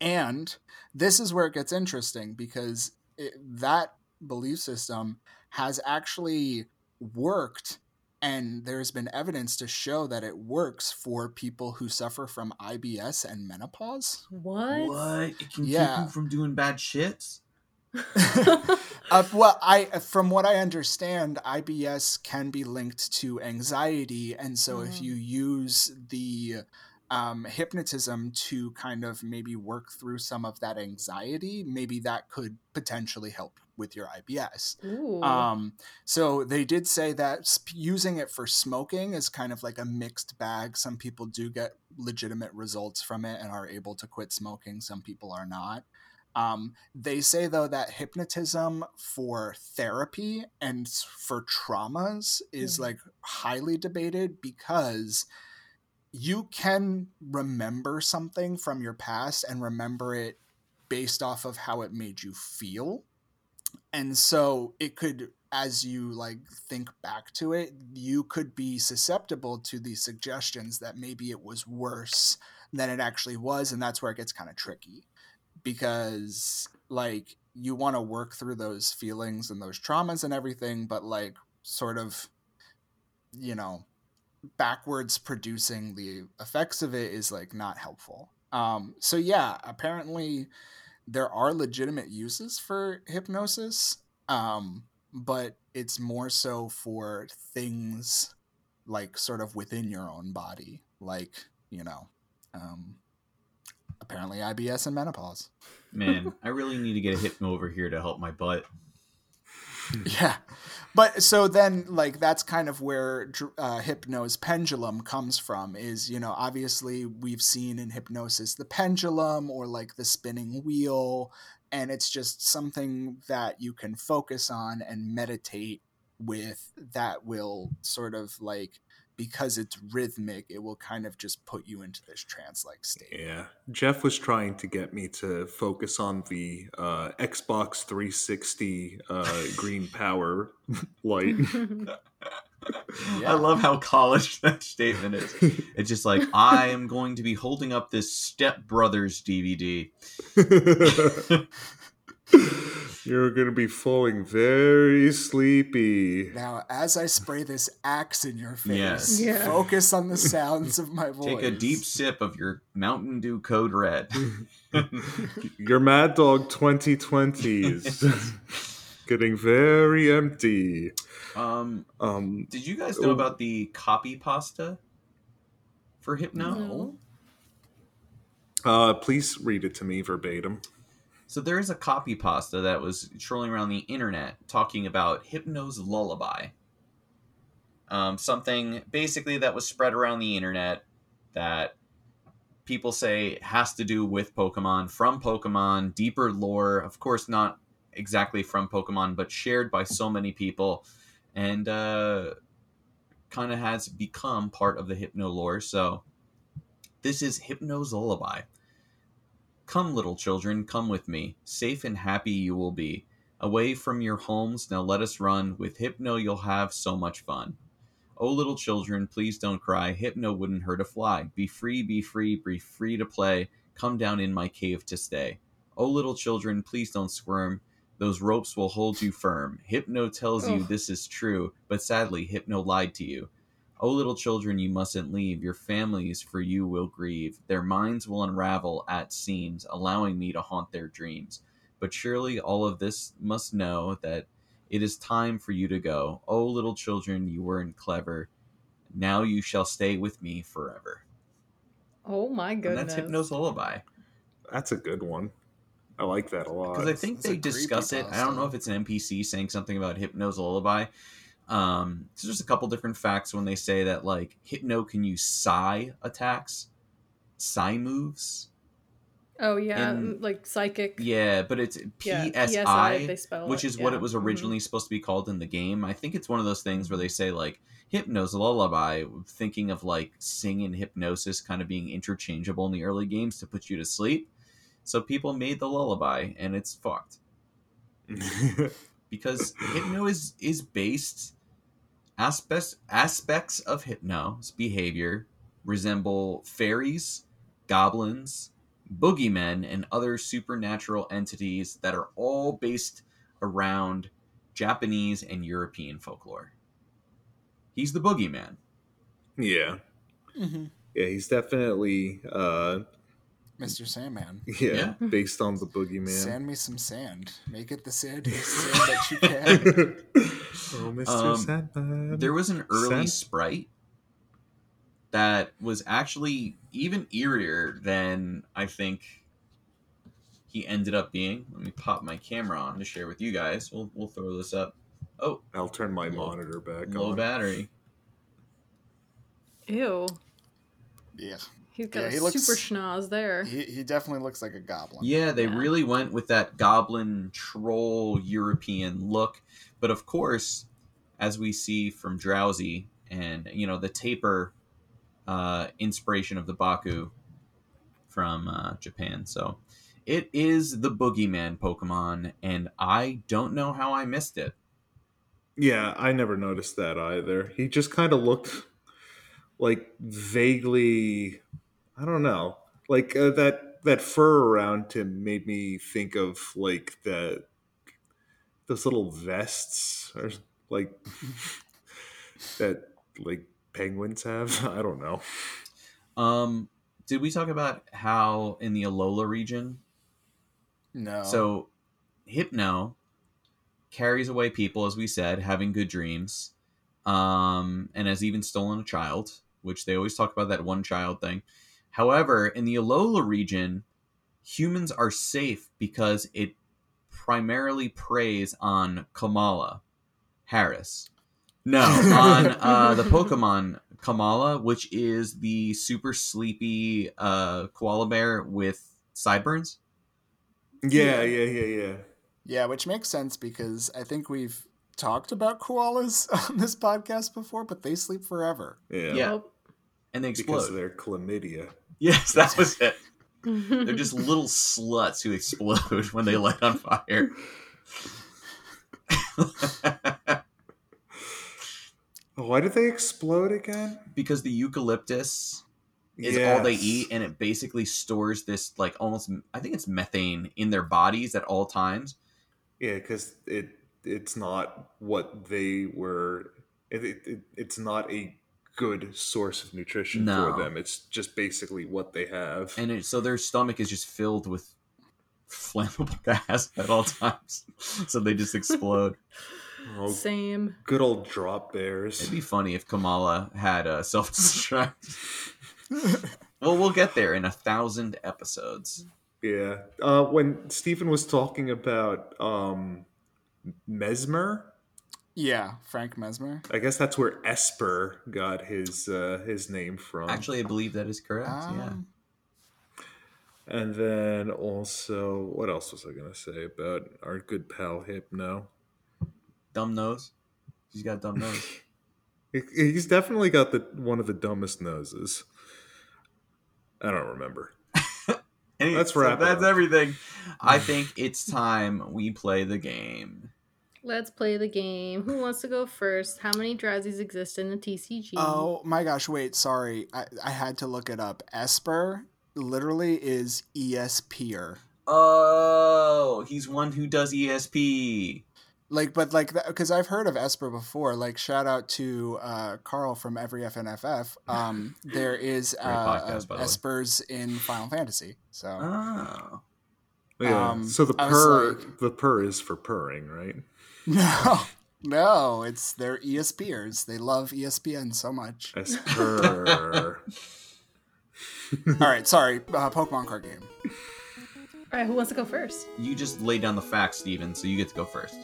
and this is where it gets interesting because it, that belief system has actually worked and there's been evidence to show that it works for people who suffer from IBS and menopause. What? What? It can Yeah. keep you from doing bad shits? uh, well, I from what I understand, IBS can be linked to anxiety, and so if Mhm. you use the um, hypnotism to kind of maybe work through some of that anxiety, maybe that could potentially help with your IBS. Um, so they did say that sp- using it for smoking is kind of like a mixed bag. Some people do get legitimate results from it and are able to quit smoking. Some people are not. Um, they say though that hypnotism for therapy and for traumas is Mhm. like highly debated because you can remember something from your past and remember it based off of how it made you feel. And so it could as you like think back to it you could be susceptible to these suggestions that maybe it was worse than it actually was and that's where it gets kind of tricky. Because like you want to work through those feelings and those traumas and everything but like sort of you know backwards producing the effects of it is like not helpful um so yeah apparently there are legitimate uses for hypnosis um but it's more so for things like sort of within your own body like you know um apparently ibs and menopause Man, I really need to get a hypno over here to help my butt. yeah. But so then like that's kind of where uh, pendulum comes from is you know obviously we've seen in hypnosis the pendulum or like the spinning wheel and it's just something that you can focus on and meditate with that will sort of like because it's rhythmic, it will kind of just put you into this trance like state. Yeah, Jeff was trying to get me to focus on the uh, Xbox 360 uh, green power light. I love how college that statement is. It's just like I am going to be holding up this Step Brothers DVD. You're going to be falling very sleepy. Now, as I spray this axe in your face, Yes. Yeah. focus on the sounds of my voice. Take a deep sip of your Mountain Dew Code Red. Your Mad Dog 2020s. getting very empty. um, Um, did you guys know Oh. about the copy pasta for Hypno? No. uh, please read it to me verbatim. So there is a copy pasta that was trolling around the internet talking about Hypno's lullaby. Um, something basically that was spread around the internet that people say has to do with Pokemon, from Pokemon, deeper lore, of course not exactly from Pokemon, but shared by so many people, and uh, kind of has become part of the Hypno lore. So this is Hypno's lullaby. Come, little children, come with me. Safe and happy you will be. Away from your homes, now let us run. With Hypno, you'll have so much fun. Oh, little children, please don't cry. Hypno wouldn't hurt a fly. Be free, be free, be free to play. Come down in my cave to stay. Oh, little children, please don't squirm. Those ropes will hold you firm. Hypno tells you this is true, but sadly, Hypno lied to you. O little children, you mustn't leave. Your families for you will grieve. Their minds will unravel at seams, allowing me to haunt their dreams. But surely all of this must know that it is time for you to go. O little children, you weren't clever. Now you shall stay with me forever. Oh my And goodness. that's Hypno's lullaby. That's a good one. I like that a lot. Because I think it's a they discuss it. I don't know if it's an NPC saying something about Hypno's lullaby. Um, so there's a couple different facts when they say that like Hypno can use psi attacks, psi moves. Oh yeah, in- like psychic. Yeah, but it's PSI, they spell which it, is what yeah. it was Mhm. originally supposed to be called in the game. I think it's one of those things where they say like Hypno's lullaby, thinking of like sing and hypnosis kind of being interchangeable in the early games to put you to sleep. So people made the lullaby, and it's fucked because hypno is is based aspects aspects of hypno's behavior resemble fairies goblins boogeymen and other supernatural entities that are all based around japanese and european folklore. He's the boogeyman. Yeah. hmm Yeah, he's definitely uh Mr. Sandman. yeah, based on the boogeyman. Sand me some sand. Make it the sandiest sand that you can. oh, Mr. Um, Sandman. there was an early Sen- sprite that was actually even eerier than I think he ended up being. Let me pop my camera on to share with you guys. We'll we'll throw this up. Oh, I'll turn my Low- monitor back low on. battery. Ew. Yeah. He's got Yeah, a he looks- super schnoz there. He, he definitely looks like a goblin. Yeah, they Yeah. really went with that goblin troll European look. But of course, as we see from Drowzee and you know the tapir uh, inspiration of the Baku from uh, Japan, so it is the Boogeyman Pokemon, and I don't know how I missed it. Yeah, I never noticed that either. He just kind of looked like vaguely, I don't know, like uh, that that fur around him made me think of like the those little vests or like that like penguins have. I don't know. Um, did we talk about how in the Alola region No. So, Hypno carries away people, as we said, having good dreams, um, and has even stolen a child, which they always talk about that one child thing. However, in the Alola region, humans are safe because it primarily preys on Kamala Harris. No, on uh, the Pokemon Komala, which is the super sleepy uh, koala bear with sideburns. Yeah, yeah, yeah, yeah. Yeah, which makes sense because I think we've talked about koalas on this podcast before, but they sleep forever. Yeah. Yeah. And they explode. Because of their chlamydia. Yes, that was it. They're just little sluts who explode when they light on fire. Why did they explode again? because the eucalyptus is all they eat and it basically stores this like almost I think it's methane in their bodies at all times. Yeah, because it it's not what they were. It, it, it, it's not a good source of nutrition No. for them. It's just basically what they have. And it, so their stomach is just filled with flammable gas at all times. so they just explode. oh, Same. good old drop bears. It'd be funny if Komala had a self destruct. well, we'll get there in a thousand episodes. Yeah. Uh, when Stephen was talking about um, Mesmer, Yeah, Frank Mesmer. I guess that's where Esper got his uh, his name from. Actually, I believe that is correct. yeah. Um, and then also, what else was I gonna say about our good pal Hypno? Dumb nose. He's got dumb nose. He's definitely got the one of the dumbest noses. I don't remember. Anyway, Let's so wrap it That's up. everything. I think it's time we play the game. Let's play the game. Who wants to go first? How many Drowzees exist in the TCG? Oh my gosh, wait, sorry. I, I had to look it up. Esper literally is E ESPer. Oh, he's one who does E ESP. Like, but like, because I've heard of Esper before. Like, shout out to uh, Carl from Every FNFF. Um, there is uh, podcast, by the way. Espers in Final Fantasy. So, Oh. Yeah. Um, so the I purr, like- the purr is for purring, right? No, no, it's they're ESPers. They love ESPN so much. Esper. All right, sorry, uh, Pokemon card game. All right, who wants to go first? You just laid down the facts, Steven, so you get to go first.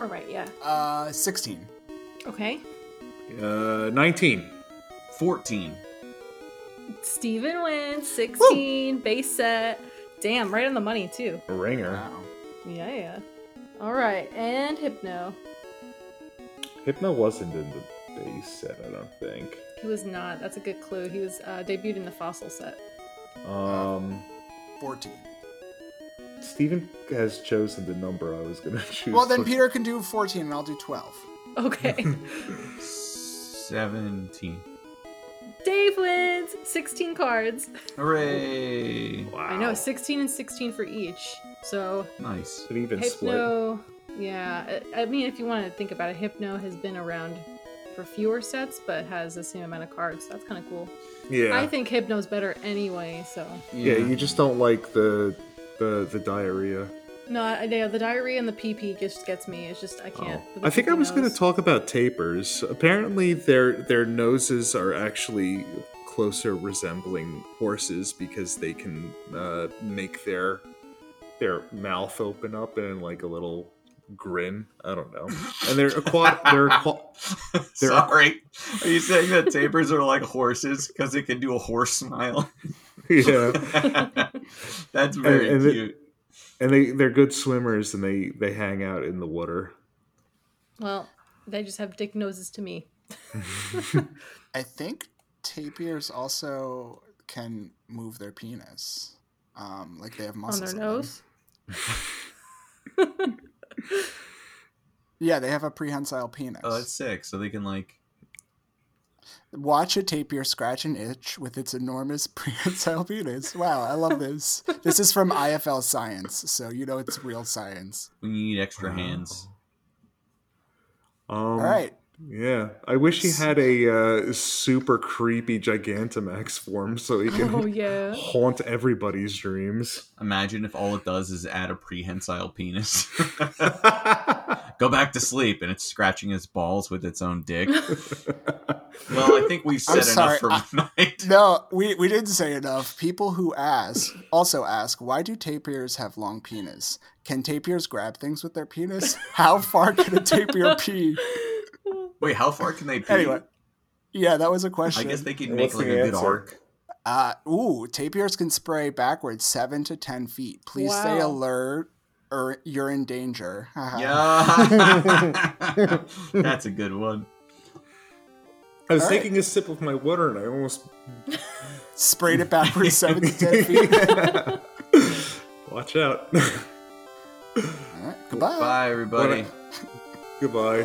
All right, yeah. Uh, sixteen. Okay. uh, Nineteen. 14. Steven wins 16 base set. Damn, right on the money too. A ringer. Wow. Yeah, yeah. All right, and Hypno. Hypno wasn't in the base set, I don't think. He was not. That's a good clue. He was uh, debuted in the fossil set. Um, Fourteen. Steven has chosen the number I was gonna choose. Well, then for- Peter can do fourteen, and I'll do twelve. Okay. 17. Dave wins 16 cards. Hooray! Wow. I know, 16 and 16 for each. So Nice. An even split. Hypno, yeah. I I mean, if you want to think about it, Hypno has been around for fewer sets, but has the same amount of cards. That's kind of cool. Yeah. I think Hypno's better anyway. So yeah. You just don't like the the the diarrhea. no, I, yeah, the diarrhea and the PP just gets me. It's just I can't. Oh. I think I was going to talk about tapirs. Apparently, their their noses are actually closer resembling horses because they can uh, make their their mouth open up and like a little grin. I don't know. And they're aqua- they're aqua- They're- Sorry. Are you saying that tapers are like horses because they can do a horse smile? yeah, That's very And- and it- cute. and they they're good swimmers and they they hang out in the water. Well, they just have dick noses to me. I think tapirs also can move their penis. Um, like they have muscles On their nose. Yeah, they have a prehensile penis. Oh, that's sick. So they can like. Watch a tapir scratch an itch with its enormous prehensile penis. Wow, I love this. this is from IFL Science, so you know it's real science. When you need extra hands. Um, All right. Yeah, I wish he had a uh, super creepy Gigantamax form so he can Oh yeah. haunt everybody's dreams. Imagine if all it does is add a prehensile penis. Go back to sleep and it's scratching his balls with its own dick. Well, I think we've said enough for tonight. No, we, we didn't say enough. People who ask also ask, why do tapirs have long penis? Can tapirs grab things with their penis? How far can a tapir pee? Wait, how far can they pee? Anyway, yeah, that was a question. I guess they can And make like the a good answer? arc. Uh, ooh, tapirs can spray backwards seven to ten feet. Please stay alert. or you're in danger. Haha. Yeah. That's a good one. I was All right. taking a sip of my water and I almost Sprayed it backwards seven to ten feet. Watch out. All right, goodbye. Bye, everybody. Goodbye.